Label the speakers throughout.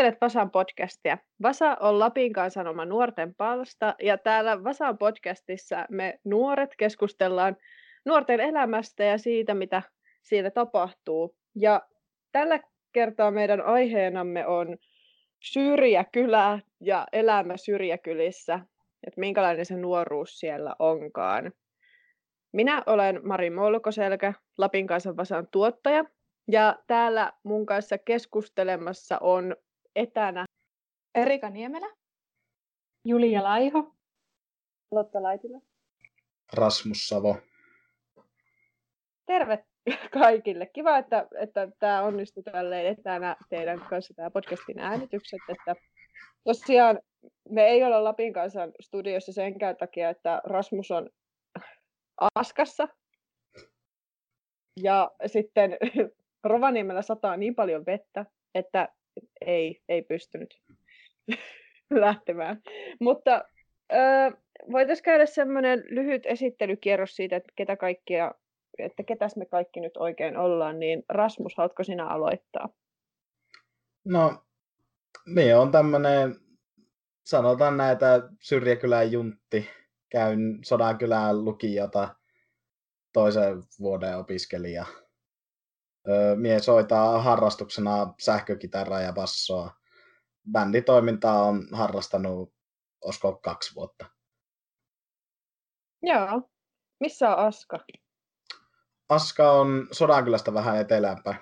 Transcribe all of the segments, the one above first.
Speaker 1: Kuuntelet Vasan podcastia. Vasa on Lapin kansanoma nuorten palsta ja täällä Vasan podcastissa me nuoret keskustellaan nuorten elämästä ja siitä, mitä siellä tapahtuu. Ja tällä kertaa meidän aiheenamme on syrjäkylä ja elämä syrjäkylissä, että minkälainen se nuoruus siellä onkaan. Minä olen Mari Molkoselkä, Lapin kansan Vasan tuottaja ja täällä mun kanssa keskustelemassa on etänä
Speaker 2: Erika Niemelä,
Speaker 3: Julia Laiho,
Speaker 1: Lotta Laitila,
Speaker 4: Rasmus Savo.
Speaker 1: Terve kaikille. Kiva, että, että tämä onnistui tälleen etänä teidän kanssa tämä podcastin äänitykset. Että tosiaan me ei olla Lapin kanssa studiossa senkään takia, että Rasmus on Askassa. Ja sitten Rovaniemellä sataa niin paljon vettä, että ei, ei pystynyt lähtemään. Mutta äh, voitaisiin käydä semmoinen lyhyt esittelykierros siitä, että ketä kaikkia, että ketäs me kaikki nyt oikein ollaan, niin Rasmus, haluatko sinä aloittaa?
Speaker 4: No, niin on tämmöinen, sanotaan näitä Syrjäkylän juntti, käyn Sodankylän lukiota toisen vuoden opiskelija Mie soittaa harrastuksena sähkökitaraa ja bassoa. Bänditoimintaa on harrastanut, olisiko kaksi vuotta.
Speaker 1: Joo. Missä on Aska?
Speaker 4: Aska on Sodankylästä vähän eteläänpäin.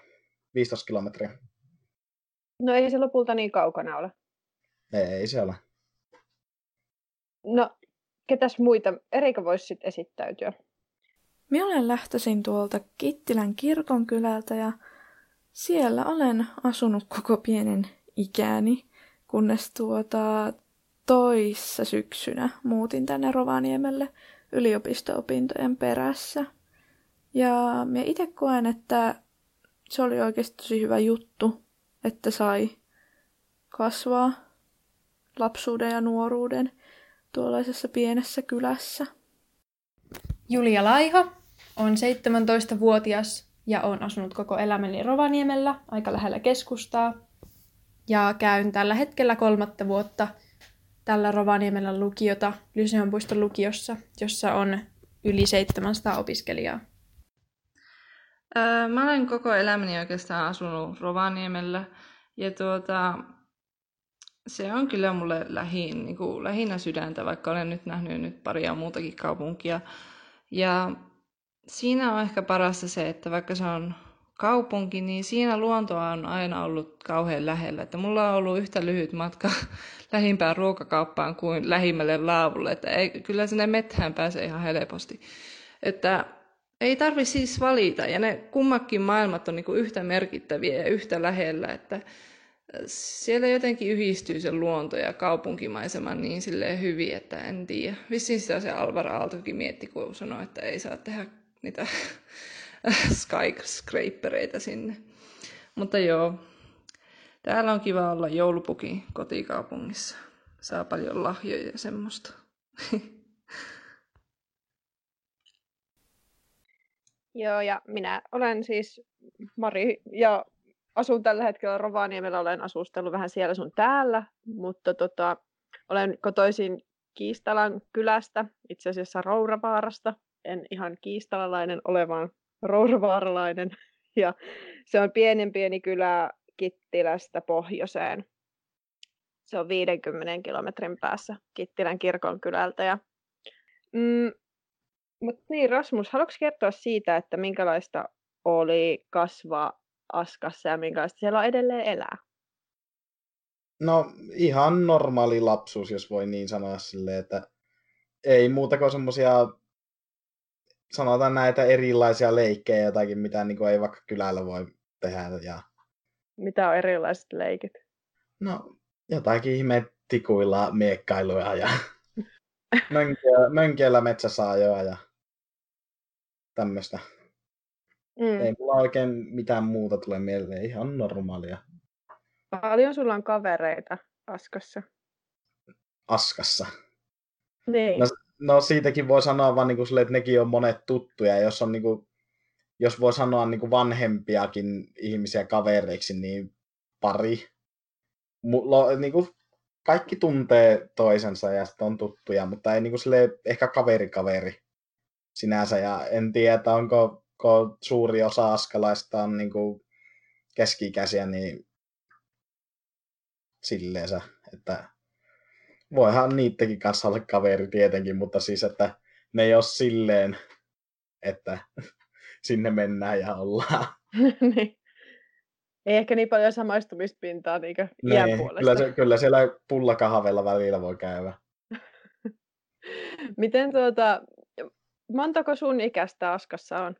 Speaker 4: 15 kilometriä.
Speaker 1: No ei se lopulta niin kaukana ole.
Speaker 4: Ei se ole.
Speaker 1: No, ketäs muita? Erika voisi sitten esittäytyä.
Speaker 2: Minä olen lähtöisin tuolta Kittilän kirkonkylältä ja siellä olen asunut koko pienen ikäni, kunnes tuota toissa syksynä muutin tänne Rovaniemelle yliopisto-opintojen perässä. Ja minä itse koen, että se oli oikeasti tosi hyvä juttu, että sai kasvaa lapsuuden ja nuoruuden tuollaisessa pienessä kylässä.
Speaker 3: Julia Laiho on 17-vuotias ja on asunut koko elämäni Rovaniemellä, aika lähellä keskustaa. Ja käyn tällä hetkellä kolmatta vuotta tällä Rovaniemellä lukiota Lyseonpuiston lukiossa, jossa on yli 700 opiskelijaa.
Speaker 5: Öö, mä olen koko elämäni oikeastaan asunut Rovaniemellä ja tuota, se on kyllä mulle lähin, niin kuin, lähinnä sydäntä, vaikka olen nyt nähnyt nyt paria muutakin kaupunkia. Ja siinä on ehkä parasta se, että vaikka se on kaupunki, niin siinä luontoa on aina ollut kauhean lähellä. Että mulla on ollut yhtä lyhyt matka lähimpään ruokakauppaan kuin lähimmälle laavulle. Että ei, kyllä sinne methään pääsee ihan helposti. Että ei tarvi siis valita. Ja ne kummakin maailmat on niin kuin yhtä merkittäviä ja yhtä lähellä. Että siellä jotenkin yhdistyy se luonto ja kaupunkimaisema niin silleen hyvin, että en tiedä. Vissiin sitä se Alvar Aaltokin mietti, kun sanoi, että ei saa tehdä niitä skyscrapereita sinne. Mutta joo, täällä on kiva olla joulupukin kotikaupungissa. Saa paljon lahjoja ja semmoista.
Speaker 1: Joo, ja minä olen siis Mari ja asun tällä hetkellä Rovaniemellä, olen asustellut vähän siellä sun täällä, mutta tota, olen kotoisin Kiistalan kylästä, itse asiassa Rouravaarasta. En ihan kiistalalainen ole, vaan rouravaaralainen. Ja se on pienen pieni kylä Kittilästä pohjoiseen. Se on 50 kilometrin päässä Kittilän kirkon kylältä. Ja, mm, mutta niin, Rasmus, haluatko kertoa siitä, että minkälaista oli kasvaa Askassa ja minkälaista siellä on edelleen elää?
Speaker 4: No ihan normaali lapsuus, jos voi niin sanoa sille, että ei muuta kuin semmoisia sanotaan näitä erilaisia leikkejä jotakin, mitä niin kuin ei vaikka kylällä voi tehdä. Ja...
Speaker 1: Mitä on erilaiset leikit?
Speaker 4: No jotakin ihme tikuilla miekkailuja ja mönkiellä, mönkiellä metsäsaajoa ja tämmöistä. Mm. Ei mulla oikein mitään muuta tule mieleen, ihan normaalia.
Speaker 1: Paljon sulla on kavereita Askassa?
Speaker 4: Askassa?
Speaker 1: Niin.
Speaker 4: No, no siitäkin voi sanoa vaan niin kuin sille, että nekin on monet tuttuja. Jos, on niin kuin, jos voi sanoa niin kuin vanhempiakin ihmisiä kavereiksi, niin pari. mulla, niin kuin, kaikki tuntee toisensa ja sitten on tuttuja, mutta ei niin kuin, sille, ehkä kaveri kaveri sinänsä. Ja en tiedä, onko, suuri osa askalaista on niin kuin, keski-ikäisiä, niin silleensä, että voihan niittäkin kanssa olla kaveri tietenkin, mutta siis, että ne ei ole silleen, että sinne mennään ja ollaan.
Speaker 1: niin. Ei ehkä niin paljon samaistumispintaa niin iän
Speaker 4: niin, puolesta. Kyllä, se, kyllä siellä pullakahvella välillä voi käydä.
Speaker 1: Miten tuota, montako sun ikäistä Askassa on?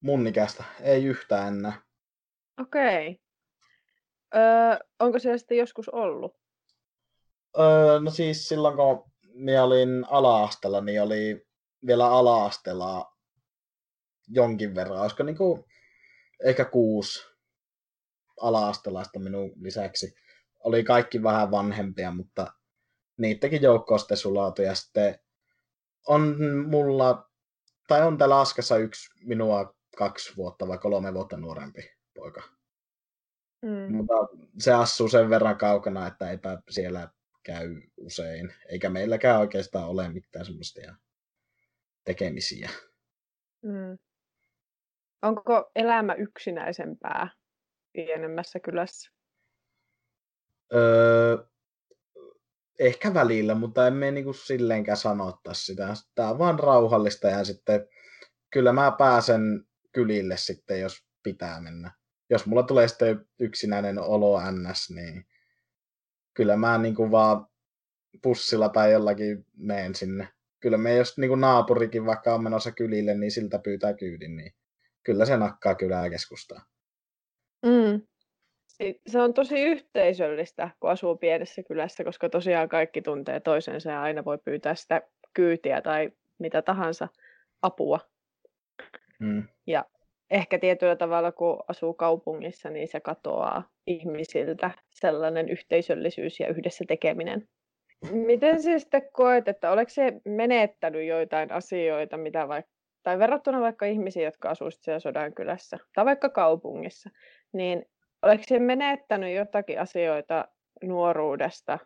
Speaker 4: Mun ikäistä, ei yhtään enää.
Speaker 1: Okei. Okay. Öö, onko siellä sitten joskus ollut?
Speaker 4: Öö, no siis silloin kun minä olin ala-asteella, niin oli vielä ala-asteella jonkin verran. Olisiko niin kuin ehkä kuusi ala-astelaista minun lisäksi. Oli kaikki vähän vanhempia, mutta niitäkin joukko sitten sulautui. Ja sitten on mulla, tai on täällä Askassa yksi minua kaksi vuotta vai kolme vuotta nuorempi poika. Mm. Mutta se asuu sen verran kaukana, että eipä siellä käy usein. Eikä meilläkään oikeastaan ole mitään semmoisia tekemisiä.
Speaker 1: Mm. Onko elämä yksinäisempää pienemmässä kylässä?
Speaker 4: Öö, ehkä välillä, mutta emme niinku silleenkään sanottaa sitä. Tämä on vaan rauhallista ja sitten kyllä mä pääsen kylille sitten, jos pitää mennä. Jos mulla tulee sitten yksinäinen olo ns, niin kyllä mä niinku vaan pussilla tai jollakin meen sinne. Kyllä me jos niinku naapurikin vaikka on menossa kylille, niin siltä pyytää kyydin, niin kyllä se nakkaa kylää keskustaa.
Speaker 1: Mm. Se on tosi yhteisöllistä, kun asuu pienessä kylässä, koska tosiaan kaikki tuntee toisensa ja aina voi pyytää sitä kyytiä tai mitä tahansa apua. Mm. Ja ehkä tietyllä tavalla, kun asuu kaupungissa, niin se katoaa ihmisiltä sellainen yhteisöllisyys ja yhdessä tekeminen. Miten se sitten koet, että oletko se menettänyt joitain asioita, mitä vaikka, tai verrattuna vaikka ihmisiin, jotka asuisivat siellä Sodankylässä, tai vaikka kaupungissa, niin oletko se menettänyt jotakin asioita nuoruudesta,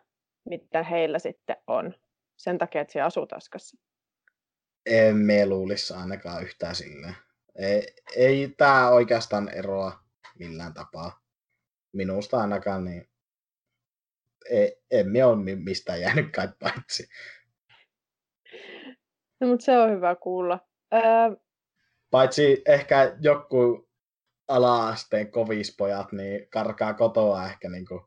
Speaker 1: mitä heillä sitten on, sen takia, että se asuu Taskassa?
Speaker 4: En me luulisi ainakaan yhtään silleen. Ei, ei tämä oikeastaan eroa millään tapaa. Minusta ainakaan, niin ei, emme ole mistään jäänyt kai paitsi.
Speaker 1: No, mutta se on hyvä kuulla. Öö...
Speaker 4: Paitsi ehkä joku ala-asteen kovispojat, niin karkaa kotoa ehkä niin kuin,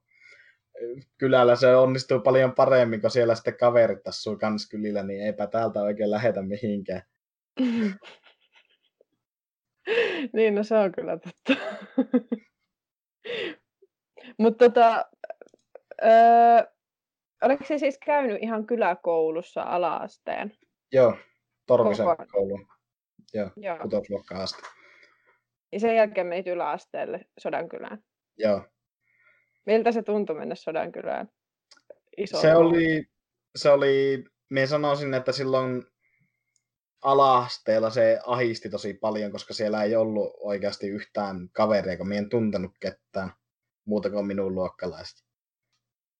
Speaker 4: kylällä se onnistuu paljon paremmin, kun siellä sitten kaverit asuu kans kylillä, niin eipä täältä oikein lähetä mihinkään.
Speaker 1: niin, no se on kyllä totta. Mutta tota, öö, oliko se siis käynyt ihan kyläkoulussa ala-asteen?
Speaker 4: Joo, Torvisen koulu. Joo, Joo. kutosluokkaan asti.
Speaker 1: Ja sen jälkeen menit yläasteelle Sodankylään.
Speaker 4: Joo.
Speaker 1: Miltä se tuntui mennä Sodankylään?
Speaker 4: Iso se oli, se oli, minä sanoisin, että silloin ala-asteella se ahisti tosi paljon, koska siellä ei ollut oikeasti yhtään kaveria, kun minä en tuntenut ketään muuta kuin minun luokkalaista.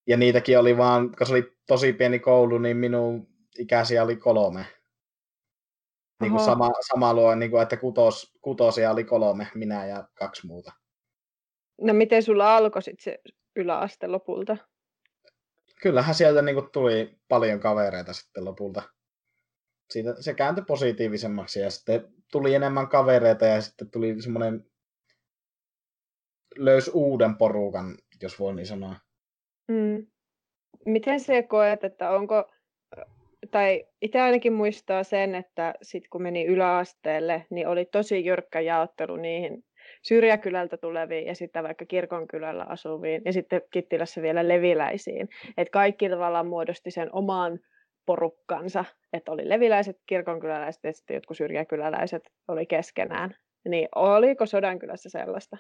Speaker 4: Ja niitäkin oli vaan, kun se oli tosi pieni koulu, niin minun ikäisiä oli kolme. Niin kuin sama, sama luo, niin kuin, että kutos, kutosia oli kolme, minä ja kaksi muuta.
Speaker 1: No miten sulla alkoi sitten se yläaste lopulta?
Speaker 4: Kyllähän sieltä niin kuin, tuli paljon kavereita sitten lopulta. Siitä, se kääntyi positiivisemmaksi ja sitten tuli enemmän kavereita ja sitten tuli semmoinen löys uuden porukan, jos voi niin sanoa.
Speaker 1: Mm. Miten se koet, että onko tai itse ainakin muistaa sen, että sit kun meni yläasteelle, niin oli tosi jyrkkä jaottelu niihin syrjäkylältä tuleviin ja sitten vaikka kirkonkylällä asuviin ja sitten Kittilässä vielä leviläisiin. Et kaikki tavallaan muodosti sen oman porukkansa, että oli leviläiset, kirkonkyläläiset ja sitten jotkut syrjäkyläläiset oli keskenään. Niin oliko Sodankylässä sellaista?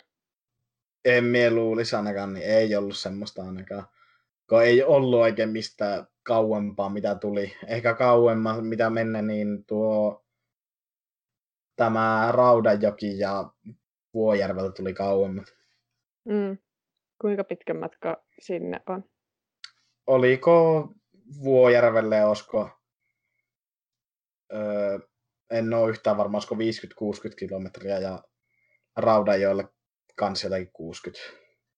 Speaker 4: En mie luulisi ainakaan, niin ei ollut semmoista ainakaan. Kun ei ollut oikein mistään kauempaa, mitä tuli. Ehkä kauemmas, mitä mennä, niin tuo tämä Raudanjoki ja Vuojärveltä tuli kauemmat.
Speaker 1: Mm. Kuinka pitkä matka sinne on?
Speaker 4: Oliko Vuojärvelle, olisiko, öö, en ole yhtään varma, olisiko 50-60 kilometriä ja Raudanjoelle kans jotakin 60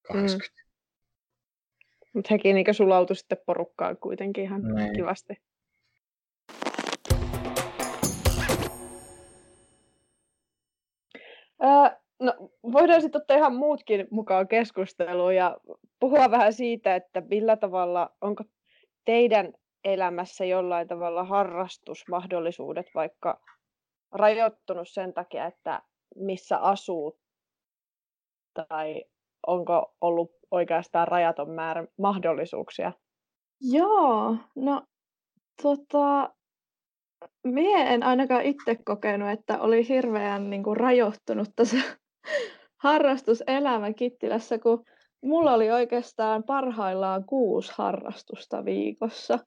Speaker 4: 80. Mm.
Speaker 1: Mutta hekin niin sulautui sitten porukkaan kuitenkin ihan Nein. kivasti. Öö, no, voidaan sitten ottaa ihan muutkin mukaan keskusteluun ja puhua vähän siitä, että millä tavalla, onko teidän elämässä jollain tavalla harrastusmahdollisuudet vaikka rajoittunut sen takia, että missä asuu tai onko ollut oikeastaan rajaton määrä mahdollisuuksia?
Speaker 2: Joo, no tota, mie en ainakaan itse kokenut, että oli hirveän niin kuin, rajoittunut tässä harrastuselämä Kittilässä, kun mulla oli oikeastaan parhaillaan kuusi harrastusta viikossa.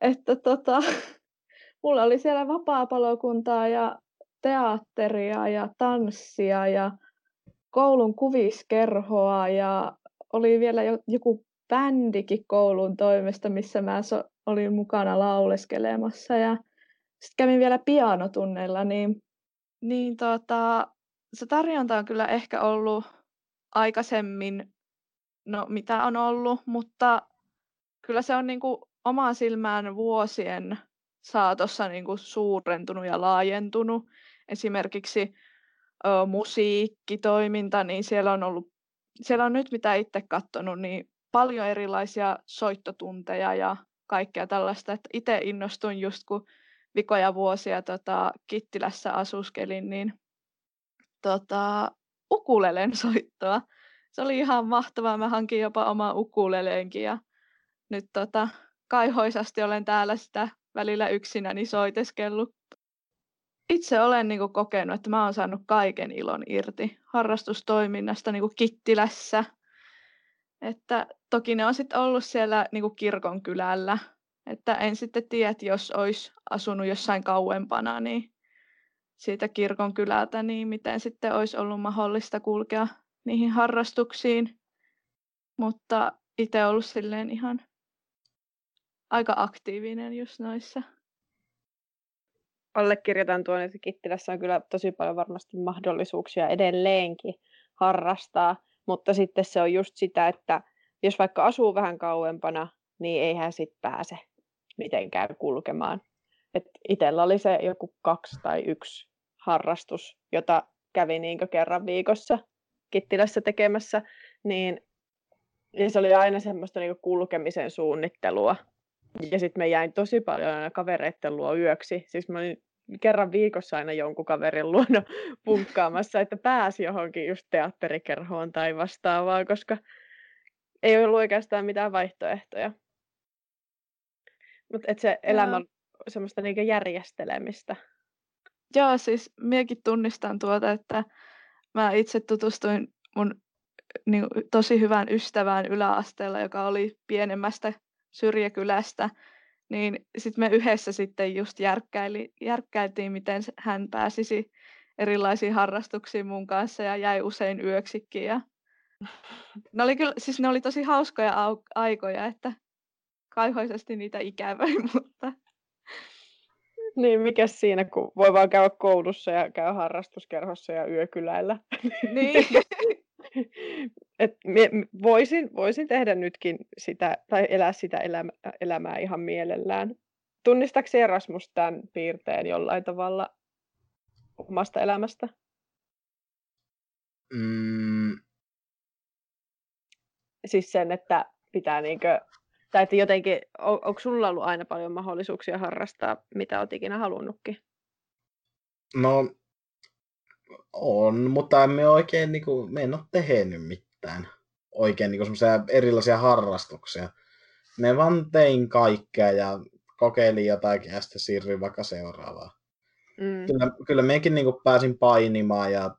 Speaker 2: Että tota, mulla oli siellä vapaa-palokuntaa ja teatteria ja tanssia ja koulun kuviskerhoa ja oli vielä joku bändikin koulun toimesta, missä mä so, olin mukana lauleskelemassa ja sitten kävin vielä pianotunneilla, niin, niin tota, se tarjonta on kyllä ehkä ollut aikaisemmin, no mitä on ollut, mutta kyllä se on niin kuin omaan silmään vuosien saatossa niin kuin suurentunut ja laajentunut. Esimerkiksi ö, musiikkitoiminta, niin siellä on ollut, siellä on nyt mitä itse katsonut, niin paljon erilaisia soittotunteja ja kaikkea tällaista, että itse innostuin just kun vikoja vuosia tota, Kittilässä asuskelin, niin tota, ukulelen soittoa. Se oli ihan mahtavaa. Mä hankin jopa oma ukuleleenkin ja nyt tota, kaihoisasti olen täällä sitä välillä yksinäni soiteskellut itse olen niin kuin, kokenut, että mä oon saanut kaiken ilon irti harrastustoiminnasta niin kuin Kittilässä. Että toki ne on sitten ollut siellä niin kuin kirkon kylällä. Että en sitten tiedä, että jos olisi asunut jossain kauempana, niin siitä kirkon kylältä, niin miten sitten olisi ollut mahdollista kulkea niihin harrastuksiin. Mutta itse ollut silleen ihan aika aktiivinen just noissa
Speaker 1: allekirjoitan tuon, että Kittilässä on kyllä tosi paljon varmasti mahdollisuuksia edelleenkin harrastaa, mutta sitten se on just sitä, että jos vaikka asuu vähän kauempana, niin eihän sit pääse mitenkään kulkemaan. Itellä oli se joku kaksi tai yksi harrastus, jota kävi niin kerran viikossa Kittilässä tekemässä, niin ja se oli aina semmoista niin kulkemisen suunnittelua. Ja sitten me jäin tosi paljon aina kavereitten luo yöksi. Siis mä olin kerran viikossa aina jonkun kaverin luona punkkaamassa, että pääsi johonkin just teatterikerhoon tai vastaavaa, koska ei ollut oikeastaan mitään vaihtoehtoja. Mutta se elämä on semmoista niinku järjestelemistä.
Speaker 2: Joo, siis minäkin tunnistan tuota, että mä itse tutustuin mun niin, tosi hyvään ystävään yläasteella, joka oli pienemmästä syrjäkylästä, niin sitten me yhdessä sitten just järkkäili, järkkäiltiin, miten hän pääsisi erilaisiin harrastuksiin mun kanssa ja jäi usein yöksikin. Ja... Ne oli kyllä, siis ne oli tosi hauskoja au- aikoja, että kaihoisesti niitä ikävöi, mutta...
Speaker 1: Niin, mikä siinä, kun voi vaan käydä koulussa ja käy harrastuskerhossa ja yökyläillä.
Speaker 2: Niin.
Speaker 1: Et mie, voisin, voisin tehdä nytkin sitä, tai elää sitä elämää, elämää ihan mielellään. Tunnistaako Erasmus tämän piirteen jollain tavalla omasta elämästä?
Speaker 4: Mm.
Speaker 1: Siis sen, että pitää niinkö, tai että jotenkin, on, onko sulla ollut aina paljon mahdollisuuksia harrastaa, mitä olet ikinä halunnutkin?
Speaker 4: No, on, mutta emme oikein, niin kuin, me en ole tehnyt mitään oikein niin kuin erilaisia harrastuksia. Me vaan tein kaikkea ja kokeilin jotakin ja sitten siirryin vaikka seuraavaan. Mm. Kyllä, kyllä mekin niin pääsin painimaan ja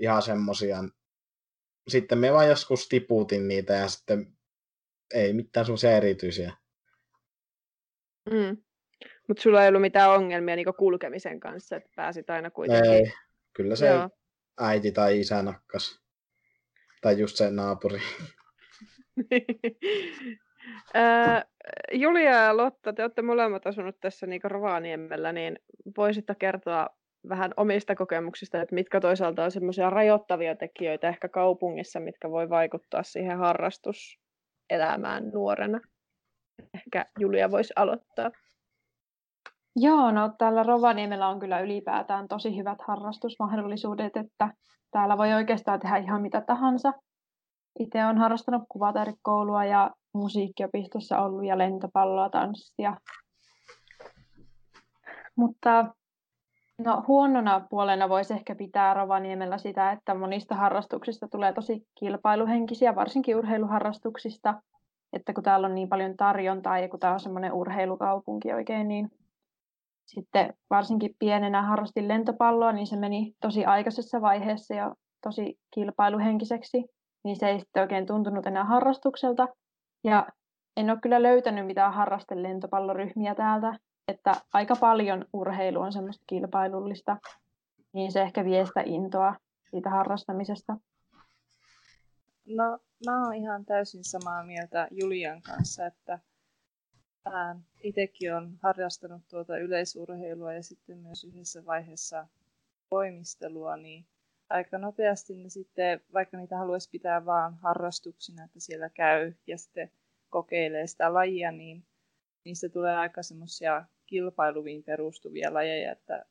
Speaker 4: ihan semmosia. Sitten me vaan joskus tiputin niitä ja sitten ei mitään semmoisia erityisiä.
Speaker 1: Mm. Mutta sulla ei ollut mitään ongelmia niin kulkemisen kanssa, että pääsit aina kuitenkin
Speaker 4: ei. Kyllä se Joo. äiti tai isä nakkas. Tai just se naapuri.
Speaker 1: Julia ja Lotta, te olette molemmat asunut tässä niin Rovaniemellä, niin voisitte kertoa vähän omista kokemuksista, että mitkä toisaalta on semmoisia rajoittavia tekijöitä ehkä kaupungissa, mitkä voi vaikuttaa siihen harrastuselämään nuorena. Ehkä Julia voisi aloittaa.
Speaker 3: Joo, no täällä Rovaniemellä on kyllä ylipäätään tosi hyvät harrastusmahdollisuudet, että täällä voi oikeastaan tehdä ihan mitä tahansa. Itse olen harrastanut kuvataidekoulua ja musiikkiopistossa ollut ja lentopalloa, tanssia. Mutta no, huonona puolena voisi ehkä pitää Rovaniemellä sitä, että monista harrastuksista tulee tosi kilpailuhenkisiä, varsinkin urheiluharrastuksista. Että kun täällä on niin paljon tarjontaa ja kun tämä on semmoinen urheilukaupunki oikein, niin sitten varsinkin pienenä harrastin lentopalloa, niin se meni tosi aikaisessa vaiheessa ja tosi kilpailuhenkiseksi, niin se ei sitten oikein tuntunut enää harrastukselta. Ja en ole kyllä löytänyt mitään harrasten lentopalloryhmiä täältä, että aika paljon urheilu on semmoista kilpailullista, niin se ehkä vie sitä intoa siitä harrastamisesta.
Speaker 6: No, mä oon ihan täysin samaa mieltä Julian kanssa, että itsekin on harrastanut tuota yleisurheilua ja sitten myös yhdessä vaiheessa voimistelua, niin aika nopeasti ne sitten, vaikka niitä haluaisi pitää vaan harrastuksina, että siellä käy ja sitten kokeilee sitä lajia, niin niistä tulee aika semmoisia kilpailuviin perustuvia lajeja, että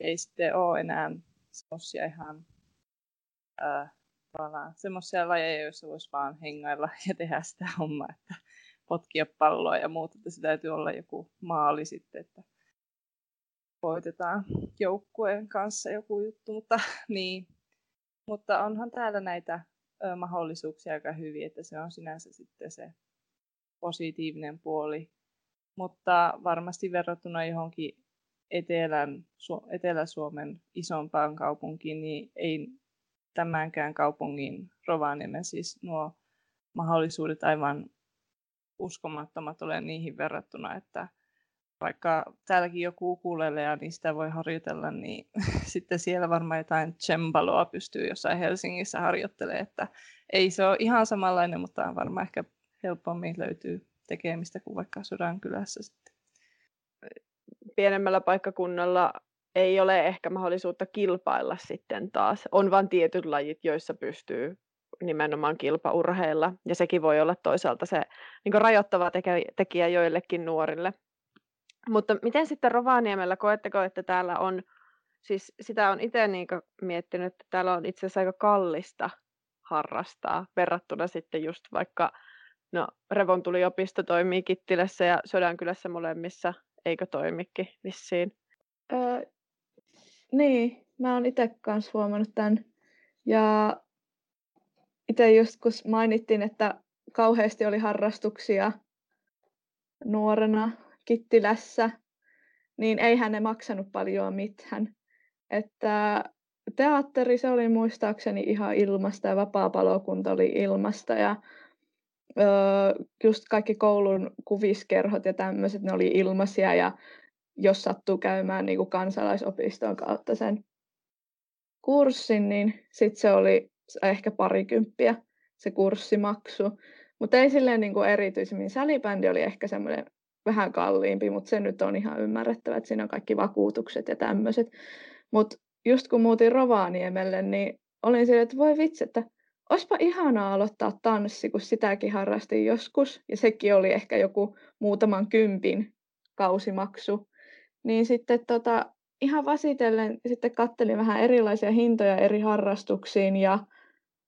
Speaker 6: ei sitten ole enää semmoisia ihan semmoisia lajeja, joissa voisi vaan hengailla ja tehdä sitä hommaa, että potkia palloa ja muuta, että se täytyy olla joku maali sitten, että voitetaan joukkueen kanssa joku juttu, mutta, niin. mutta onhan täällä näitä ö, mahdollisuuksia aika hyvin, että se on sinänsä sitten se positiivinen puoli. Mutta varmasti verrattuna johonkin Etelän, Su- Etelä-Suomen isompaan kaupunkiin, niin ei tämänkään kaupungin Rovaniemen siis nuo mahdollisuudet aivan uskomattomat ole niihin verrattuna, että vaikka täälläkin joku ukulelea, niin sitä voi harjoitella, niin sitten siellä varmaan jotain cembaloa pystyy jossain Helsingissä harjoittelemaan, että ei se ole ihan samanlainen, mutta varmaan ehkä helpommin löytyy tekemistä kuin vaikka Sodankylässä sitten.
Speaker 1: Pienemmällä paikkakunnalla ei ole ehkä mahdollisuutta kilpailla sitten taas. On vain tietyt lajit, joissa pystyy nimenomaan kilpaurheilla. Ja sekin voi olla toisaalta se niin rajoittava tekijä joillekin nuorille. Mutta miten sitten Rovaniemellä, koetteko, että täällä on, siis sitä on itse niin miettinyt, että täällä on itse asiassa aika kallista harrastaa verrattuna sitten just vaikka, no Revontuliopisto toimii Kittilässä ja Sodankylässä molemmissa, eikö toimikin vissiin? Öö,
Speaker 7: niin, mä oon itse kanssa huomannut tämän. Ja itse just kun mainittiin, että kauheasti oli harrastuksia nuorena Kittilässä, niin eihän ne maksanut paljon mitään. Että teatteri se oli muistaakseni ihan ilmasta ja vapaa-palokunta oli ilmasta ja just kaikki koulun kuviskerhot ja tämmöiset, ne oli ilmaisia ja jos sattuu käymään niin kuin kansalaisopiston kautta sen kurssin, niin sitten se oli ehkä parikymppiä se kurssimaksu. Mutta ei silleen niin kuin erityisemmin. Salibändi oli ehkä semmoinen vähän kalliimpi, mutta se nyt on ihan ymmärrettävä, että siinä on kaikki vakuutukset ja tämmöiset. Mutta just kun muutin Rovaniemelle, niin olin silleen, että voi vitsi, että olisipa ihanaa aloittaa tanssi, kun sitäkin harrastin joskus. Ja sekin oli ehkä joku muutaman kympin kausimaksu. Niin sitten tota, ihan vasitellen sitten kattelin vähän erilaisia hintoja eri harrastuksiin ja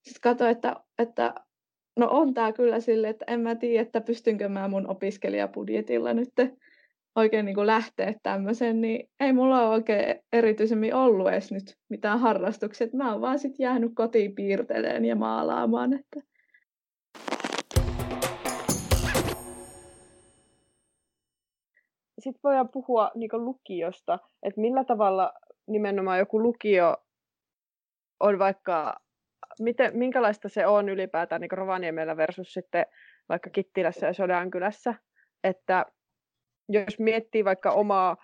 Speaker 7: sitten katsoin, että, että no on tämä kyllä sille, että en mä tiedä, että pystynkö mä mun opiskelijabudjetilla nyt oikein niin kuin lähteä tämmöisen, niin ei mulla ole oikein erityisemmin ollut edes nyt mitään harrastuksia. Mä oon vaan sitten jäänyt kotiin piirteleen ja maalaamaan. Että...
Speaker 1: Sitten voidaan puhua niin lukiosta, että millä tavalla nimenomaan joku lukio on vaikka miten, minkälaista se on ylipäätään niin Rovaniemellä versus sitten vaikka Kittilässä ja Sodankylässä, että jos miettii vaikka omaa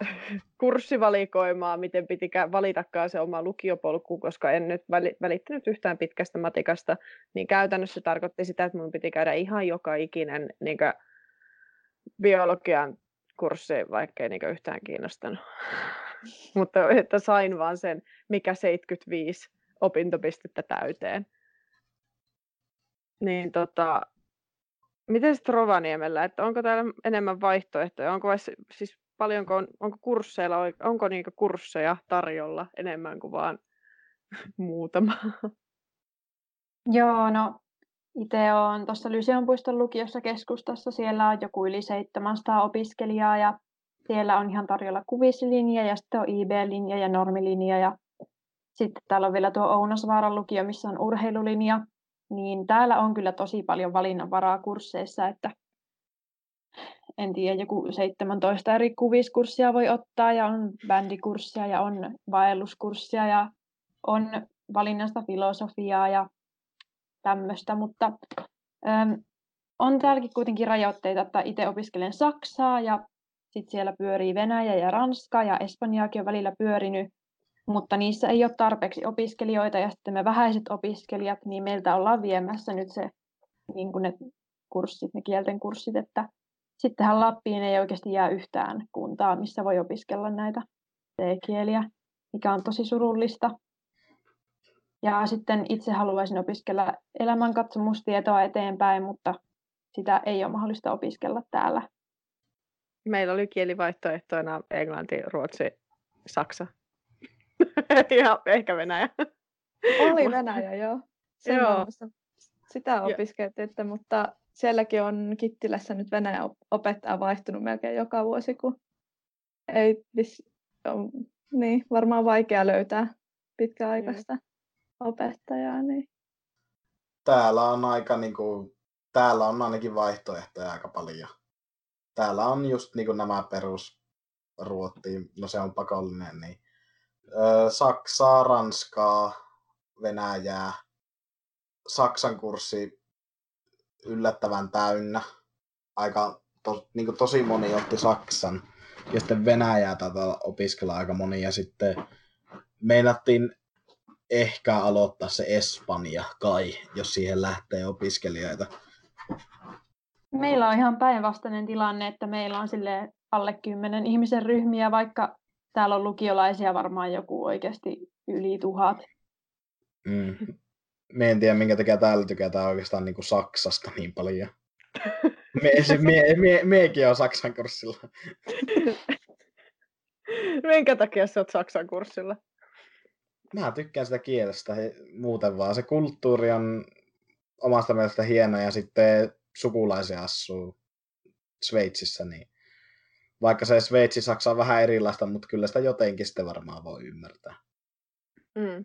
Speaker 1: kurssivalikoimaa, miten piti valitakaan se oma lukiopolku, koska en nyt välittänyt yhtään pitkästä matikasta, niin käytännössä tarkoitti sitä, että minun piti käydä ihan joka ikinen niin biologian kurssi, vaikka ei niin yhtään kiinnostanut. Mutta että sain vaan sen, mikä 75 opintopistettä täyteen. Niin tota, miten sitten Rovaniemellä, että onko täällä enemmän vaihtoehtoja? Onko siis paljonko on, onko kursseilla, onko niinku kursseja tarjolla enemmän kuin vaan muutama?
Speaker 3: Joo, no itse olen tuossa Lyseonpuiston lukiossa keskustassa. Siellä on joku yli 700 opiskelijaa ja siellä on ihan tarjolla kuvislinja ja sitten on IB-linja ja normilinja ja sitten täällä on vielä tuo Ounasvaaran lukio, missä on urheilulinja. Niin täällä on kyllä tosi paljon valinnanvaraa kursseissa, että en tiedä, joku 17 eri kuviskurssia voi ottaa ja on bändikurssia ja on vaelluskurssia ja on valinnasta filosofiaa ja tämmöistä, mutta äm, on täälläkin kuitenkin rajoitteita, että itse opiskelen Saksaa ja sitten siellä pyörii Venäjä ja Ranska ja Espanjaakin on välillä pyörinyt, mutta niissä ei ole tarpeeksi opiskelijoita ja sitten me vähäiset opiskelijat, niin meiltä ollaan viemässä nyt se niin kuin ne kurssit, ne kielten kurssit, että sittenhän Lappiin ei oikeasti jää yhtään kuntaa, missä voi opiskella näitä t-kieliä, mikä on tosi surullista. Ja sitten itse haluaisin opiskella elämänkatsomustietoa eteenpäin, mutta sitä ei ole mahdollista opiskella täällä.
Speaker 1: Meillä oli kielivaihtoehtoina englanti, ruotsi, saksa ja ehkä Venäjä.
Speaker 7: Oli Venäjä, joo. joo. Sitä opiskeltiin, mutta sielläkin on Kittilässä nyt Venäjän opettaja vaihtunut melkein joka vuosi, kun ei on, niin, varmaan vaikea löytää pitkäaikaista mm. opettajaa. Niin.
Speaker 4: Täällä on aika niin kuin, täällä on ainakin vaihtoehtoja aika paljon. Täällä on just niin kuin nämä perus ruottiin, no se on pakollinen, niin Saksaa, Ranskaa, Venäjää, Saksan kurssi yllättävän täynnä. Aika to, niin kuin tosi moni otti Saksan. Ja sitten Venäjää tätä opiskella aika moni. Ja sitten meinattiin ehkä aloittaa se Espanja kai, jos siihen lähtee opiskelijoita.
Speaker 3: Meillä on ihan päinvastainen tilanne, että meillä on sille alle kymmenen ihmisen ryhmiä, vaikka täällä on lukiolaisia varmaan joku oikeasti yli tuhat.
Speaker 4: Mm me en tiedä, minkä takia täällä tykätään oikeastaan niin kuin Saksasta niin paljon. Me, se, mie, miekin on Saksan kurssilla.
Speaker 1: minkä takia sä oot Saksan kurssilla?
Speaker 4: Mä tykkään sitä kielestä muuten vaan. Se kulttuuri on omasta mielestä hieno ja sitten sukulaisia asuu Sveitsissä, niin vaikka se Sveitsi-Saksa on vähän erilaista, mutta kyllä sitä jotenkin sitten varmaan voi ymmärtää.
Speaker 1: Mm.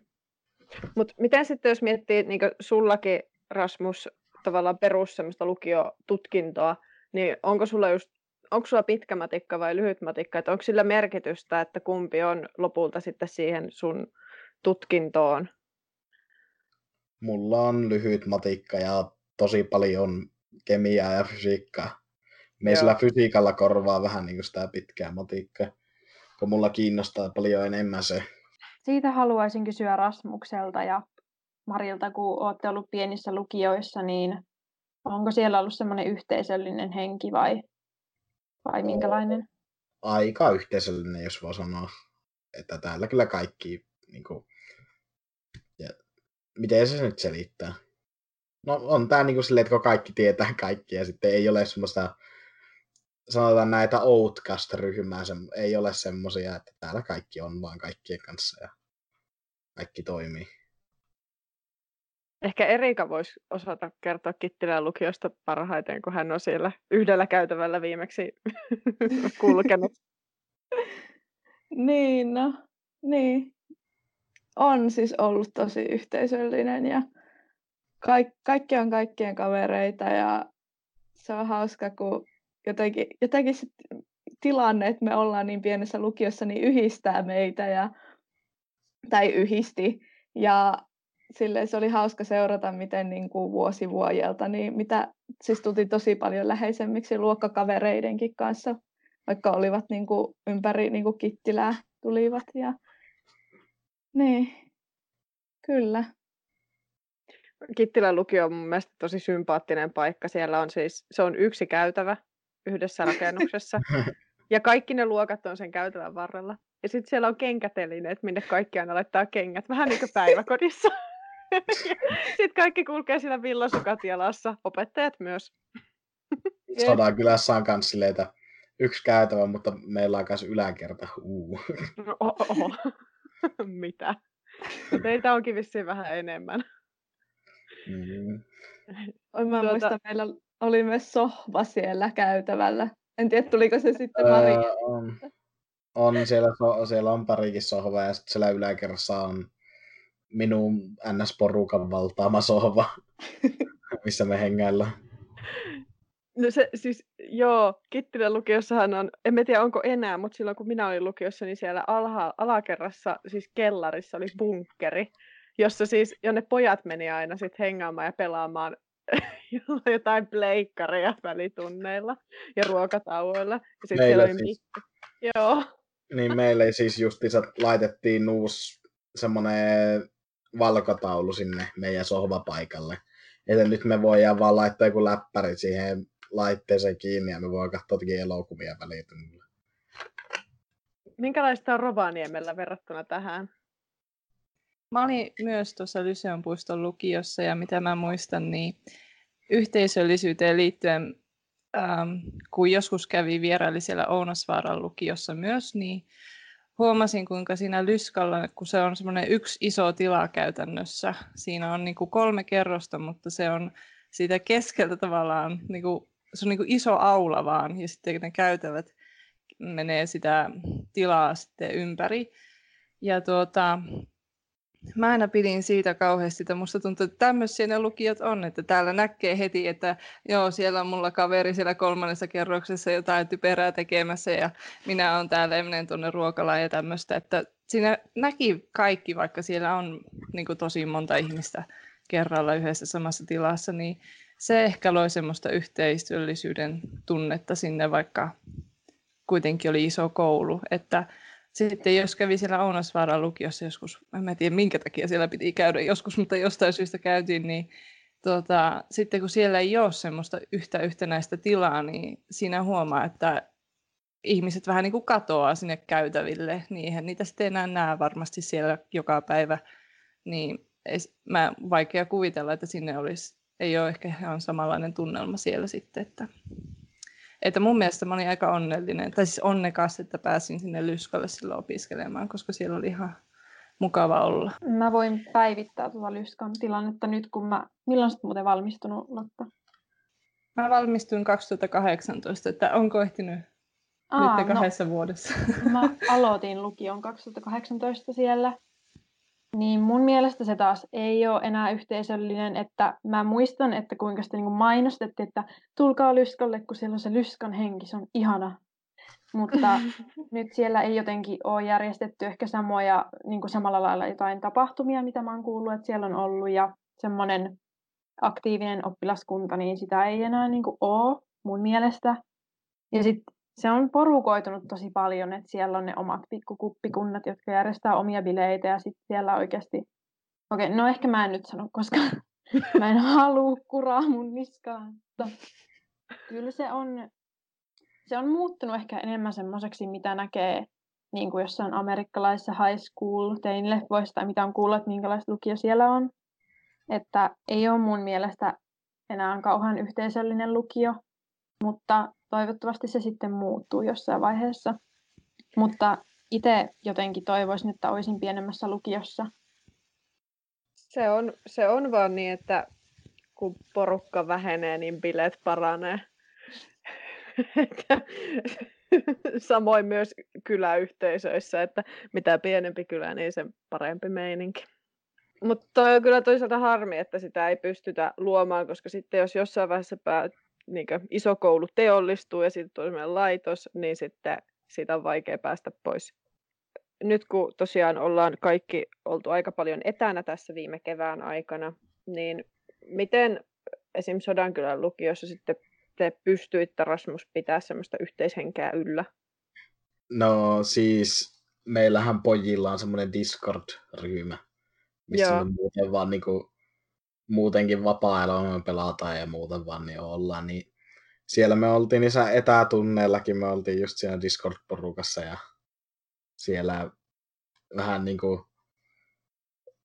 Speaker 1: Mutta miten sitten, jos miettii niin sullakin, Rasmus, tavallaan perus semmoista lukiotutkintoa, niin onko sulla just onko sulla pitkä matikka vai lyhyt matikka, että onko sillä merkitystä, että kumpi on lopulta sitten siihen sun tutkintoon?
Speaker 4: Mulla on lyhyt matikka ja tosi paljon kemiaa ja fysiikkaa. Me sillä fysiikalla korvaa vähän niin kuin sitä pitkää matikkaa, kun mulla kiinnostaa paljon enemmän se
Speaker 3: siitä haluaisin kysyä Rasmukselta ja Marilta, kun olette ollut pienissä lukioissa, niin onko siellä ollut semmoinen yhteisöllinen henki vai, vai minkälainen?
Speaker 4: Aika yhteisöllinen, jos voi sanoa. Että täällä kyllä kaikki, niin kuin, ja, miten se nyt selittää? No on tää niin kuin silleen, että kun kaikki tietää kaikki ja sitten ei ole semmoista, sanotaan näitä outcast-ryhmää, se, ei ole semmoisia, että täällä kaikki on vaan kaikkien kanssa ja kaikki toimii.
Speaker 1: Ehkä Erika voisi osata kertoa Kittilän lukiosta parhaiten, kun hän on siellä yhdellä käytävällä viimeksi kulkenut.
Speaker 7: niin, no, niin. On siis ollut tosi yhteisöllinen ja kaik- kaikki on kaikkien kavereita ja se on hauska, kun jotenkin, jotenkin se tilanne, että me ollaan niin pienessä lukiossa, niin yhdistää meitä ja tai yhdisti. Ja sille se oli hauska seurata, miten niin kuin vuosi vuodelta, niin mitä, siis tultiin tosi paljon läheisemmiksi luokkakavereidenkin kanssa. vaikka olivat niin kuin ympäri niin kuin Kittilää tulivat. Ja... Niin, kyllä.
Speaker 1: Kittilän lukio on mun mielestä tosi sympaattinen paikka. Siellä on siis, se on yksi käytävä yhdessä rakennuksessa. ja kaikki ne luokat on sen käytävän varrella. Ja sitten siellä on kenkätelineet, minne kaikki aina laittaa kengät. Vähän niin kuin päiväkodissa. sitten kaikki kulkee siinä villasukat jalassa. Opettajat myös.
Speaker 4: kylässä on kans sileitä yksi käytävä, mutta meillä on myös yläkerta. Uh.
Speaker 1: No, oh, oh. Mitä? Teitä onkin vissiin vähän enemmän.
Speaker 7: Mm. Mä tuota... muistan, meillä oli myös sohva siellä En tiedä, tuliko se sitten Maria. Öö,
Speaker 4: on. on siellä, siellä on parikin sohvaa ja sitten siellä yläkerrassa on minun NS-porukan valtaama sohva, missä me hengäillään.
Speaker 1: No se siis, joo, Kittilän lukiossahan on, en tiedä onko enää, mutta silloin kun minä olin lukiossa, niin siellä alha, alakerrassa, siis kellarissa oli bunkkeri, jossa siis, jonne pojat meni aina sitten hengaamaan ja pelaamaan jotain pleikkareja välitunneilla ja ruokatauoilla. Ja sitten siellä oli siis, Joo.
Speaker 4: Niin meille siis justiinsa laitettiin uusi semmoinen valkotaulu sinne meidän sohvapaikalle. Että nyt me voidaan vaan laittaa joku läppäri siihen laitteeseen kiinni ja me voidaan katsoa jotakin elokuvia välitynnillä.
Speaker 1: Minkälaista on Rovaniemellä verrattuna tähän?
Speaker 6: Mä olin myös tuossa Lyseon puiston lukiossa ja mitä mä muistan, niin yhteisöllisyyteen liittyen, ähm, kun joskus kävi vieraili siellä Ounasvaaran lukiossa myös, niin huomasin, kuinka siinä Lyskalla, kun se on semmoinen yksi iso tila käytännössä, siinä on niin kuin kolme kerrosta, mutta se on siitä keskeltä tavallaan, niin kuin, se on niin kuin iso aula vaan, ja sitten ne käytävät menee sitä tilaa sitten ympäri. Ja tuota, mä aina pidin siitä kauheasti, että musta tuntuu, että tämmöisiä ne lukiot on, että täällä näkee heti, että joo, siellä on mulla kaveri siellä kolmannessa kerroksessa jotain typerää tekemässä ja minä olen täällä ja menen tuonne ruokalaan ja tämmöistä, että siinä näki kaikki, vaikka siellä on niin kuin, tosi monta ihmistä kerralla yhdessä samassa tilassa, niin se ehkä loi semmoista yhteistyöllisyyden tunnetta sinne, vaikka kuitenkin oli iso koulu, että sitten jos kävi siellä Ounasvaaran lukiossa joskus, en tiedä minkä takia siellä piti käydä joskus, mutta jostain syystä käytiin, niin tuota, sitten kun siellä ei ole semmoista yhtä yhtenäistä tilaa, niin siinä huomaa, että ihmiset vähän niin kuin katoaa sinne käytäville, niin eihän niitä sitten enää näe varmasti siellä joka päivä, niin ei, mä vaikea kuvitella, että sinne olisi, ei ole ehkä ihan samanlainen tunnelma siellä sitten, että että mun mielestä mä olin aika onnellinen, tai siis onnekas, että pääsin sinne Lyskalle silloin opiskelemaan, koska siellä oli ihan mukava olla.
Speaker 3: Mä voin päivittää tuota Lyskan tilannetta nyt, kun mä... Milloin sä muuten valmistunut, Lotta?
Speaker 6: Mä valmistuin 2018, että onko ehtinyt Aa, nyt no, kahdessa no, vuodessa?
Speaker 3: Mä aloitin lukion 2018 siellä niin mun mielestä se taas ei ole enää yhteisöllinen, että mä muistan, että kuinka sitä niin mainostettiin, että tulkaa Lyskolle, kun siellä on se Lyskan henki, se on ihana. Mutta nyt siellä ei jotenkin ole järjestetty ehkä samoja, niin kuin samalla lailla jotain tapahtumia, mitä mä oon kuullut, että siellä on ollut, ja semmoinen aktiivinen oppilaskunta, niin sitä ei enää niin kuin ole mun mielestä. Ja sitten se on porukoitunut tosi paljon, että siellä on ne omat pikkukuppikunnat, jotka järjestää omia bileitä ja sitten siellä oikeasti... Okei, okay, no ehkä mä en nyt sano, koska mä en halua kuraa mun niskaan. Mutta kyllä se on, se on muuttunut ehkä enemmän semmoiseksi, mitä näkee niin kuin jossain amerikkalaisessa high school teinille voisi, tai mitä on kuullut, että minkälaista lukio siellä on. Että ei ole mun mielestä enää kauhean yhteisöllinen lukio, mutta toivottavasti se sitten muuttuu jossain vaiheessa. Mutta itse jotenkin toivoisin, että olisin pienemmässä lukiossa.
Speaker 1: Se on, se on vaan niin, että kun porukka vähenee, niin bileet paranee. Samoin myös kyläyhteisöissä, että mitä pienempi kylä, niin sen parempi meininki. Mutta on kyllä toisaalta harmi, että sitä ei pystytä luomaan, koska sitten jos jossain vaiheessa niin iso koulu teollistuu ja sitten tulee laitos, niin sitten siitä on vaikea päästä pois. Nyt kun tosiaan ollaan kaikki oltu aika paljon etänä tässä viime kevään aikana, niin miten esim. Sodankylän lukiossa sitten te pystyitte Rasmus pitää semmoista yhteishenkeä yllä?
Speaker 4: No siis meillähän pojilla on semmoinen Discord-ryhmä, missä Joo. me muuten vaan niinku, muutenkin vapaa me pelataan ja muuten vaan niin ollaan, niin siellä me oltiin niissä etätunneellakin, me oltiin just siellä Discord-porukassa ja siellä vähän niin kuin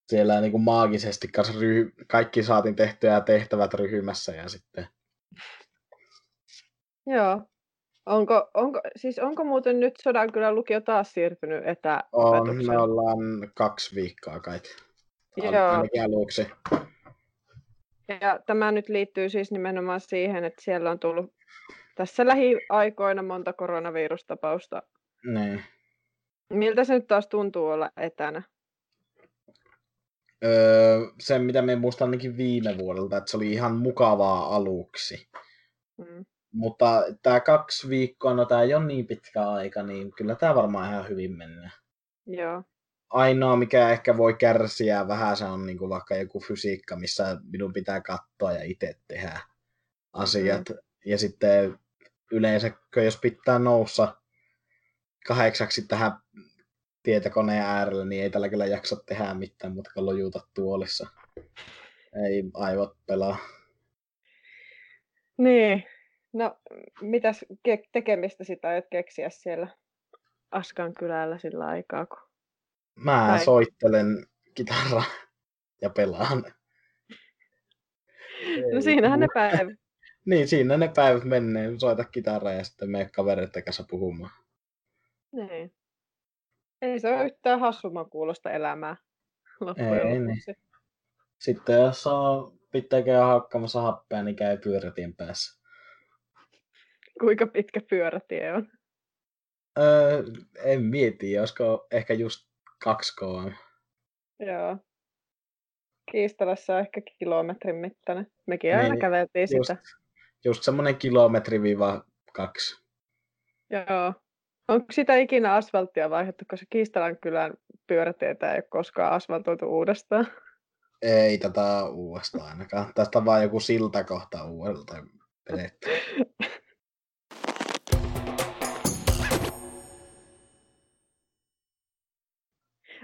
Speaker 4: siellä niin kuin maagisesti kanssa ryh- kaikki saatiin tehtyä tehtävät ryhmässä ja sitten...
Speaker 1: Joo. Onko, onko, siis onko muuten nyt kyllä lukio taas siirtynyt etä
Speaker 4: On, me ollaan kaksi viikkoa kai. Joo. Ainakin aluksi.
Speaker 1: Ja tämä nyt liittyy siis nimenomaan siihen, että siellä on tullut tässä lähiaikoina monta koronavirustapausta.
Speaker 4: Niin.
Speaker 1: Miltä se nyt taas tuntuu olla etänä?
Speaker 4: Öö, sen, mitä me muistan ainakin viime vuodelta, että se oli ihan mukavaa aluksi. Mm. Mutta tämä kaksi viikkoa, no tämä ei ole niin pitkä aika, niin kyllä tämä varmaan ihan hyvin mennä.
Speaker 1: Joo.
Speaker 4: Ainoa, mikä ehkä voi kärsiä vähän, se on niin kuin vaikka joku fysiikka, missä minun pitää katsoa ja itse tehdä asiat. Mm. Ja sitten yleensä, jos pitää noussa kahdeksaksi tähän tietokoneen äärellä, niin ei tällä kyllä jaksa tehdä mitään mutta lojuta tuolissa. Ei aivot pelaa.
Speaker 1: Niin. No, mitäs tekemistä sitä aiot keksiä siellä Askan kylällä sillä aikaa? Kun...
Speaker 4: Mä Tai... soittelen kitaraa ja pelaan.
Speaker 1: No siinähän ne päivät.
Speaker 4: niin, siinä ne päivät menee. Soita kitaraa ja sitten mene kavereiden kanssa puhumaan.
Speaker 1: Niin. Ei se ole yhtään hassumman kuulosta elämää
Speaker 4: Ei, niin. Sitten jos on pitää käydä hakkaamassa happea, niin käy pyörätien päässä.
Speaker 1: Kuinka pitkä pyörätie on?
Speaker 4: Öö, en mieti, olisiko ehkä just kaksi km.
Speaker 1: Joo. Kiistalassa on ehkä kilometrin mittainen. Mekin aina niin, käveltiin
Speaker 4: just,
Speaker 1: sitä.
Speaker 4: Just semmoinen kilometri viiva kaksi.
Speaker 1: Joo. Onko sitä ikinä asfalttia vaihdettu, koska Kiistalan kylän pyörätietä ei ole koskaan asfaltoitu uudestaan?
Speaker 4: Ei tätä uudestaan ainakaan. Tästä on vaan joku siltakohta uudelta vedetty.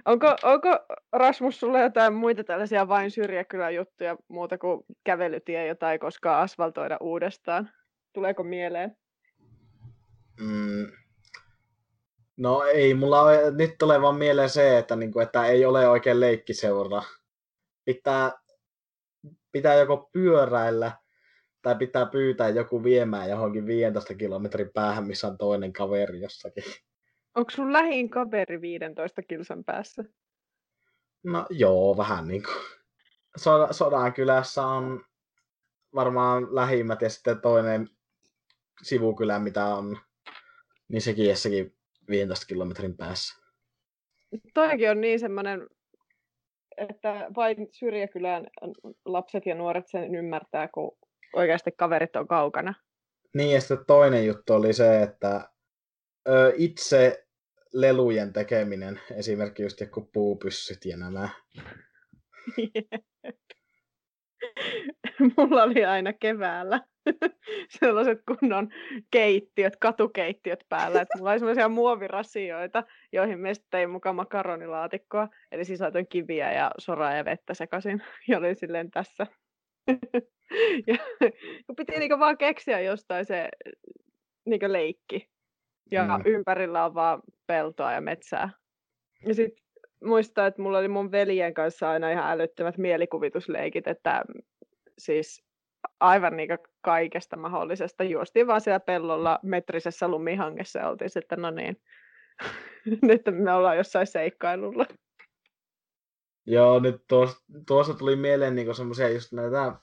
Speaker 1: Onko, onko Rasmus sulla jotain muita tällaisia vain syrjäkylän juttuja muuta kuin kävelytie, jota ei koskaan asfaltoida uudestaan? Tuleeko mieleen?
Speaker 4: Mm, No ei, mulla ole, nyt tulee vaan mieleen se, että, niin kuin, että ei ole oikein leikkiseura. Pitää, pitää joko pyöräillä tai pitää pyytää joku viemään johonkin 15 kilometrin päähän, missä on toinen kaveri jossakin.
Speaker 1: Onko sun lähin kaveri 15 kilsan päässä?
Speaker 4: No joo, vähän niin kuin. Sodan kylässä on varmaan lähimmät ja sitten toinen sivukylä, mitä on, niin sekin jossakin 15 kilometrin päässä.
Speaker 1: Toikin on niin semmoinen, että vain syrjäkylän lapset ja nuoret sen ymmärtää, kun oikeasti kaverit on kaukana.
Speaker 4: Niin, ja sitten toinen juttu oli se, että itse lelujen tekeminen, esimerkiksi just joku puupyssyt ja nämä.
Speaker 1: Mulla oli aina keväällä sellaiset kunnon keittiöt, katukeittiöt päällä. Että mulla oli sellaisia muovirasioita, joihin me tein mukaan makaronilaatikkoa. Eli siis laitoin kiviä ja soraa ja vettä sekaisin. Ja oli silleen tässä. ja piti niinku vaan keksiä jostain se niinku leikki. Ja mm. ympärillä on vaan peltoa ja metsää. Ja sitten muistaa, että mulla oli mun veljen kanssa aina ihan älyttömät mielikuvitusleikit, että siis aivan niin kaikesta mahdollisesta. Juostiin vaan siellä pellolla metrisessä lumihangessa ja oltiin sitten, no niin, nyt me ollaan jossain seikkailulla.
Speaker 4: Joo, nyt tuossa, tuossa tuli mieleen niin semmoisia just näitä,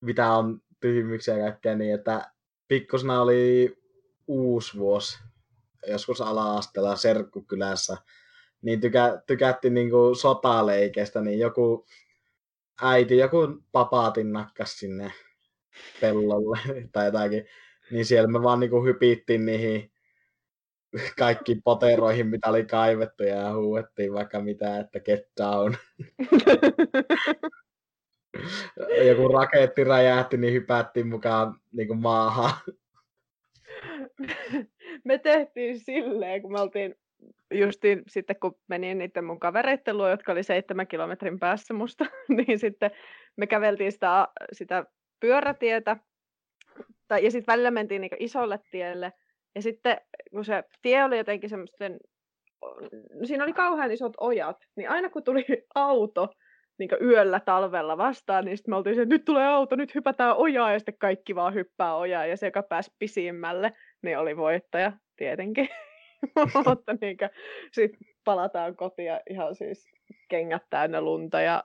Speaker 4: mitä on tyhmyksiä ja kaikkea, niin että pikkusena oli uusi vuosi, joskus ala-asteella Serkkukylässä, niin tykä, tykättiin niin sotaleikestä, niin joku äiti joku papaatin nakkas sinne pellolle tai jotakin, niin siellä me vaan niinku hypittiin niihin kaikki poteroihin, mitä oli kaivettu ja huuettiin vaikka mitä, että get down. joku raketti räjähti, niin hypättiin mukaan niin kuin maahan.
Speaker 1: me tehtiin silleen, kun me oltiin justiin sitten, kun menin niiden mun kavereitten luo, jotka oli seitsemän kilometrin päässä musta, niin sitten me käveltiin sitä, sitä pyörätietä, tai, ja sitten välillä mentiin niin isolle tielle, ja sitten kun se tie oli jotenkin semmoisten, no siinä oli kauhean isot ojat, niin aina kun tuli auto niin yöllä talvella vastaan, niin sitten me oltiin se, että nyt tulee auto, nyt hypätään ojaa, ja sitten kaikki vaan hyppää ojaa, ja se, joka pääsi pisimmälle, niin oli voittaja, tietenkin. Mutta niin sitten palataan kotiin ihan siis kengät täynnä lunta ja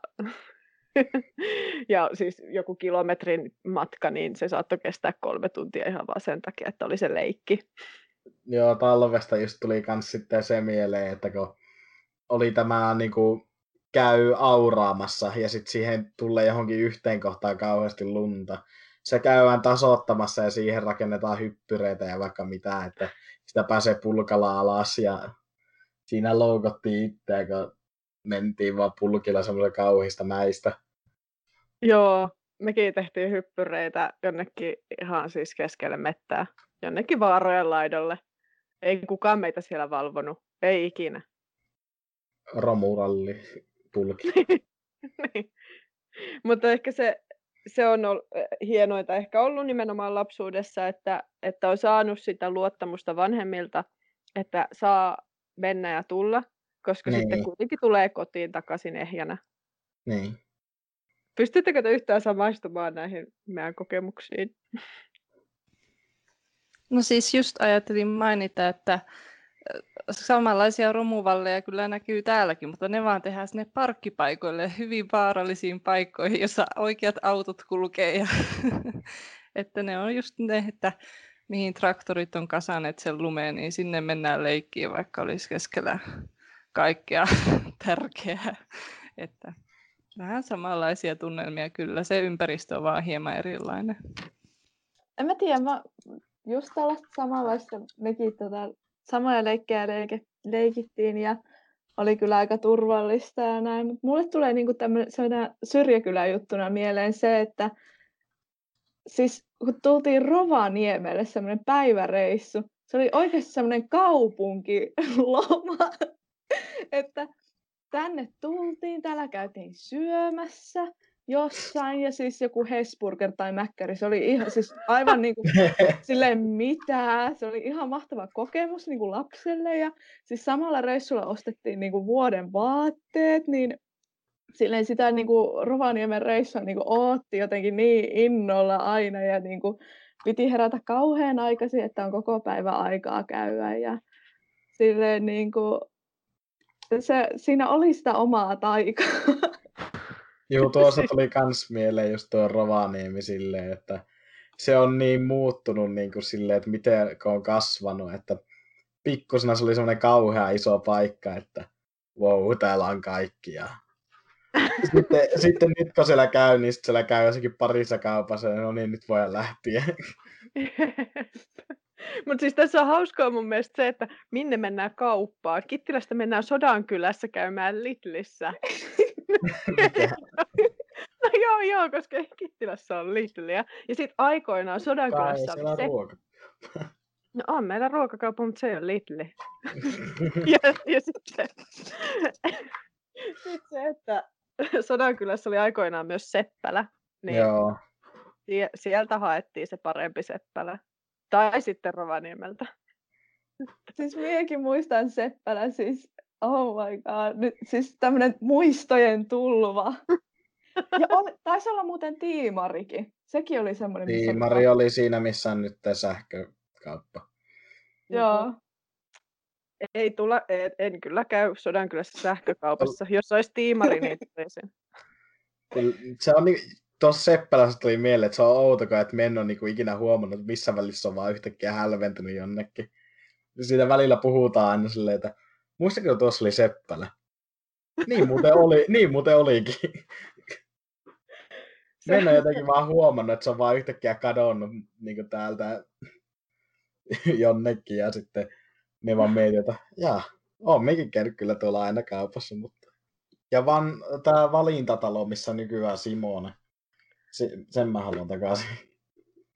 Speaker 1: ja siis joku kilometrin matka, niin se saattoi kestää kolme tuntia ihan vaan sen takia, että oli se leikki.
Speaker 4: Joo, talvesta just tuli kans sitten se mieleen, että kun oli tämä niin kuin, käy auraamassa ja sitten siihen tulee johonkin yhteen kohtaan kauheasti lunta. Se käydään tasoittamassa ja siihen rakennetaan hyppyreitä ja vaikka mitä, että sitä pääsee pulkalla alas ja siinä loukottiin itseä, kun mentiin vaan pulkilla semmoisella kauhista mäistä.
Speaker 1: Joo, mekin tehtiin hyppyreitä jonnekin ihan siis keskelle mettää, jonnekin vaarojen laidolle. Ei kukaan meitä siellä valvonut, ei ikinä.
Speaker 4: Romuralli pulki.
Speaker 1: niin. Mutta ehkä se, se on ollut, hienointa ehkä ollut nimenomaan lapsuudessa, että, että on saanut sitä luottamusta vanhemmilta, että saa mennä ja tulla, koska niin. sitten kuitenkin tulee kotiin takaisin ehjänä.
Speaker 4: Niin.
Speaker 1: Pystyttekö te yhtään samaistumaan näihin meidän kokemuksiin?
Speaker 6: No siis just ajattelin mainita, että samanlaisia romuvalleja kyllä näkyy täälläkin, mutta ne vaan tehdään sinne parkkipaikoille hyvin vaarallisiin paikkoihin, jossa oikeat autot kulkee. Ja että ne on just ne, että mihin traktorit on kasaneet sen lumeen, niin sinne mennään leikkiin, vaikka olisi keskellä kaikkea tärkeää. Että Vähän samanlaisia tunnelmia kyllä, se ympäristö on vaan hieman erilainen.
Speaker 7: En mä tiedä, mä just tällaista samanlaista, mekin tota, samoja leikkejä leike, leikittiin ja oli kyllä aika turvallista ja näin, mutta mulle tulee niinku tämmöinen syrjäkyläjuttuna mieleen se, että siis kun tultiin Rovaniemelle semmoinen päiväreissu, se oli oikeasti semmoinen kaupunkiloma, että tänne tultiin, täällä käytiin syömässä jossain, ja siis joku Hesburger tai Mäkkäri, se oli ihan siis aivan niin kuin, silleen mitä, se oli ihan mahtava kokemus niin kuin lapselle, ja siis samalla reissulla ostettiin niin kuin vuoden vaatteet, niin silleen sitä niin kuin Rovaniemen reissua niin kuin ootti jotenkin niin innolla aina, ja niin kuin, piti herätä kauhean aikaisin, että on koko päivä aikaa käydä, ja silleen niin kuin, se, siinä oli sitä omaa taikaa.
Speaker 4: Joo, tuossa tuli kans mieleen just tuo Rovaniemi silleen, että se on niin muuttunut niin kuin silleen, että miten on kasvanut, että pikkusena se oli semmoinen kauhea iso paikka, että wow, täällä on kaikki. Ja... Sitten, sitten nyt kun siellä käy, niin siellä käy jossakin parissa kaupassa, no niin, nyt voidaan lähteä.
Speaker 1: Mutta siis tässä on hauskaa mun mielestä se, että minne mennään kauppaan. Kittilästä mennään Sodankylässä käymään Lidlissä. no joo, joo, koska Kittilässä on Lidliä. Ja sitten aikoinaan Sodankylässä
Speaker 4: oli se... Ruoka.
Speaker 1: No on meillä ruokakauppa, mutta se ei ole Lidli. ja, ja sitten sit se, että Sodankylässä oli aikoinaan myös Seppälä. Niin
Speaker 4: Joo.
Speaker 1: Sieltä haettiin se parempi Seppälä. Tai sitten Rovaniemeltä.
Speaker 7: Siis minäkin muistan Seppälä, siis oh my god, nyt, siis tämmöinen muistojen tulva. Ja oli, taisi olla muuten Tiimarikin. Sekin oli semmoinen,
Speaker 4: missä Tiimari oli... oli siinä, missä on nyt sähkökauppa.
Speaker 7: Joo.
Speaker 1: Ei tulla, en, en kyllä käy Sodankylässä sähkökaupassa. Jos olisi tiimari, niin sen.
Speaker 4: Se on niin, tuossa Seppälässä tuli mieleen, että se on outokaa, että me en ole niinku ikinä huomannut, että missä välissä on vaan yhtäkkiä hälventynyt jonnekin. Siitä välillä puhutaan aina silleen, että muistatko tuossa oli Seppälä? Niin muuten, oli, niin muuten olikin. Me en ole jotenkin vaan huomannut, että se on vaan yhtäkkiä kadonnut niin täältä jonnekin ja sitten me vaan mietin, että jaa, on mekin käynyt kyllä tuolla aina kaupassa, mutta Ja van, tämä valintatalo, missä nykyään Simone. Se, sen mä haluan takaisin.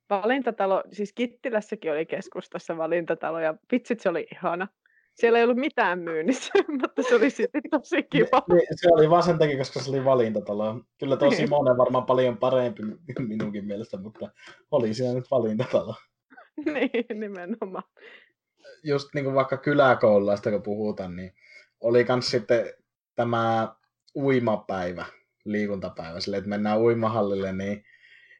Speaker 1: Valintatalo, siis Kittilässäkin oli keskustassa valintatalo ja vitsit se oli ihana. Siellä ei ollut mitään myynnissä, mutta se oli sitten tosi kiva.
Speaker 4: Niin, se oli vaan sen takia, koska se oli valintatalo. Kyllä niin. Simone varmaan paljon parempi minunkin mielestä, mutta oli siellä nyt valintatalo.
Speaker 1: niin, nimenomaan.
Speaker 4: Just niin kuin vaikka kyläkoululaista kun puhutaan, niin oli myös sitten tämä uimapäivä, liikuntapäivä, sille, että mennään uimahallille, niin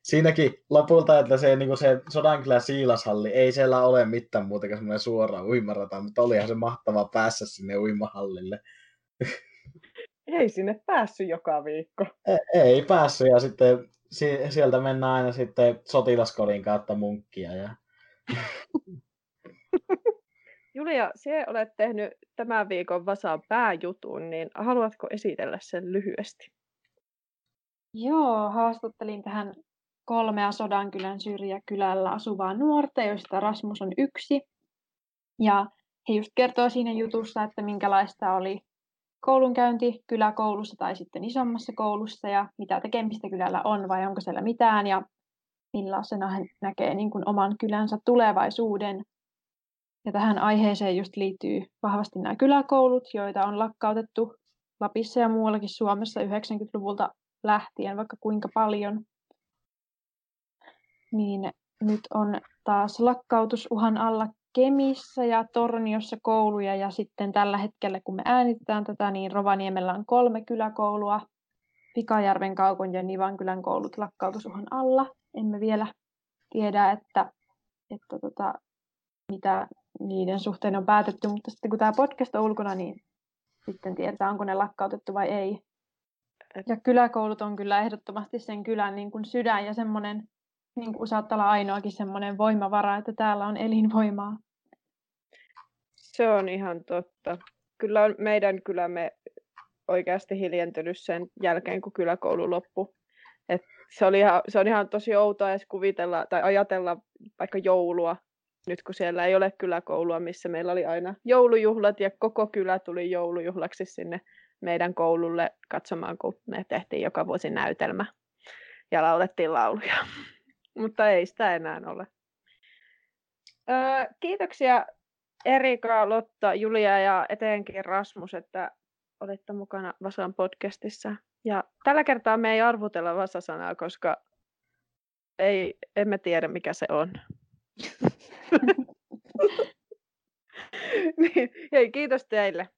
Speaker 4: siinäkin lopulta, että se, niin se Sodankylä siilashalli, ei siellä ole mitään muuta kuin semmoinen suora uimarata, mutta olihan se mahtava päässä sinne uimahallille.
Speaker 1: Ei sinne päässyt joka viikko.
Speaker 4: Ei, ei päässyt ja sitten sieltä mennään aina sitten sotilaskodin kautta munkkia. Ja...
Speaker 1: Julia, sinä olet tehnyt tämän viikon Vasaan pääjutun, niin haluatko esitellä sen lyhyesti?
Speaker 3: Joo, haastattelin tähän kolmea Sodankylän syrjäkylällä asuvaa nuorta, joista Rasmus on yksi. Ja he just kertoo siinä jutussa, että minkälaista oli koulunkäynti kyläkoulussa tai sitten isommassa koulussa ja mitä tekemistä kylällä on vai onko siellä mitään ja millaisena hän näkee niin kuin oman kylänsä tulevaisuuden. Ja tähän aiheeseen just liittyy vahvasti nämä kyläkoulut, joita on lakkautettu Lapissa ja muuallakin Suomessa 90-luvulta lähtien vaikka kuinka paljon niin nyt on taas lakkautusuhan alla Kemissä ja Torniossa kouluja ja sitten tällä hetkellä, kun me äänitetään tätä, niin Rovaniemellä on kolme kyläkoulua, Pikajärven kaukon ja Nivankylän koulut lakkautusuhan alla. Emme vielä tiedä, että, että tota, mitä niiden suhteen on päätetty, mutta sitten kun tämä podcast on ulkona, niin sitten tietää, onko ne lakkautettu vai ei. Ja kyläkoulut on kyllä ehdottomasti sen kylän niin kuin sydän ja semmoinen niin kuin saattaa olla ainoakin semmoinen voimavara, että täällä on elinvoimaa.
Speaker 1: Se on ihan totta. Kyllä on meidän kylämme oikeasti hiljentynyt sen jälkeen, kun kyläkoulu loppui. Et se, oli ihan, se on ihan tosi outoa edes kuvitella tai ajatella vaikka joulua, nyt kun siellä ei ole kyläkoulua, missä meillä oli aina joulujuhlat ja koko kylä tuli joulujuhlaksi sinne meidän koululle katsomaan, kun me tehtiin joka vuosi näytelmä ja laulettiin lauluja mutta ei sitä enää ole. Öö, kiitoksia Erika, Lotta, Julia ja etenkin Rasmus, että olitte mukana Vasan podcastissa. Ja tällä kertaa me ei arvutella Vasasanaa, koska ei, emme tiedä mikä se on. niin, hei, kiitos teille.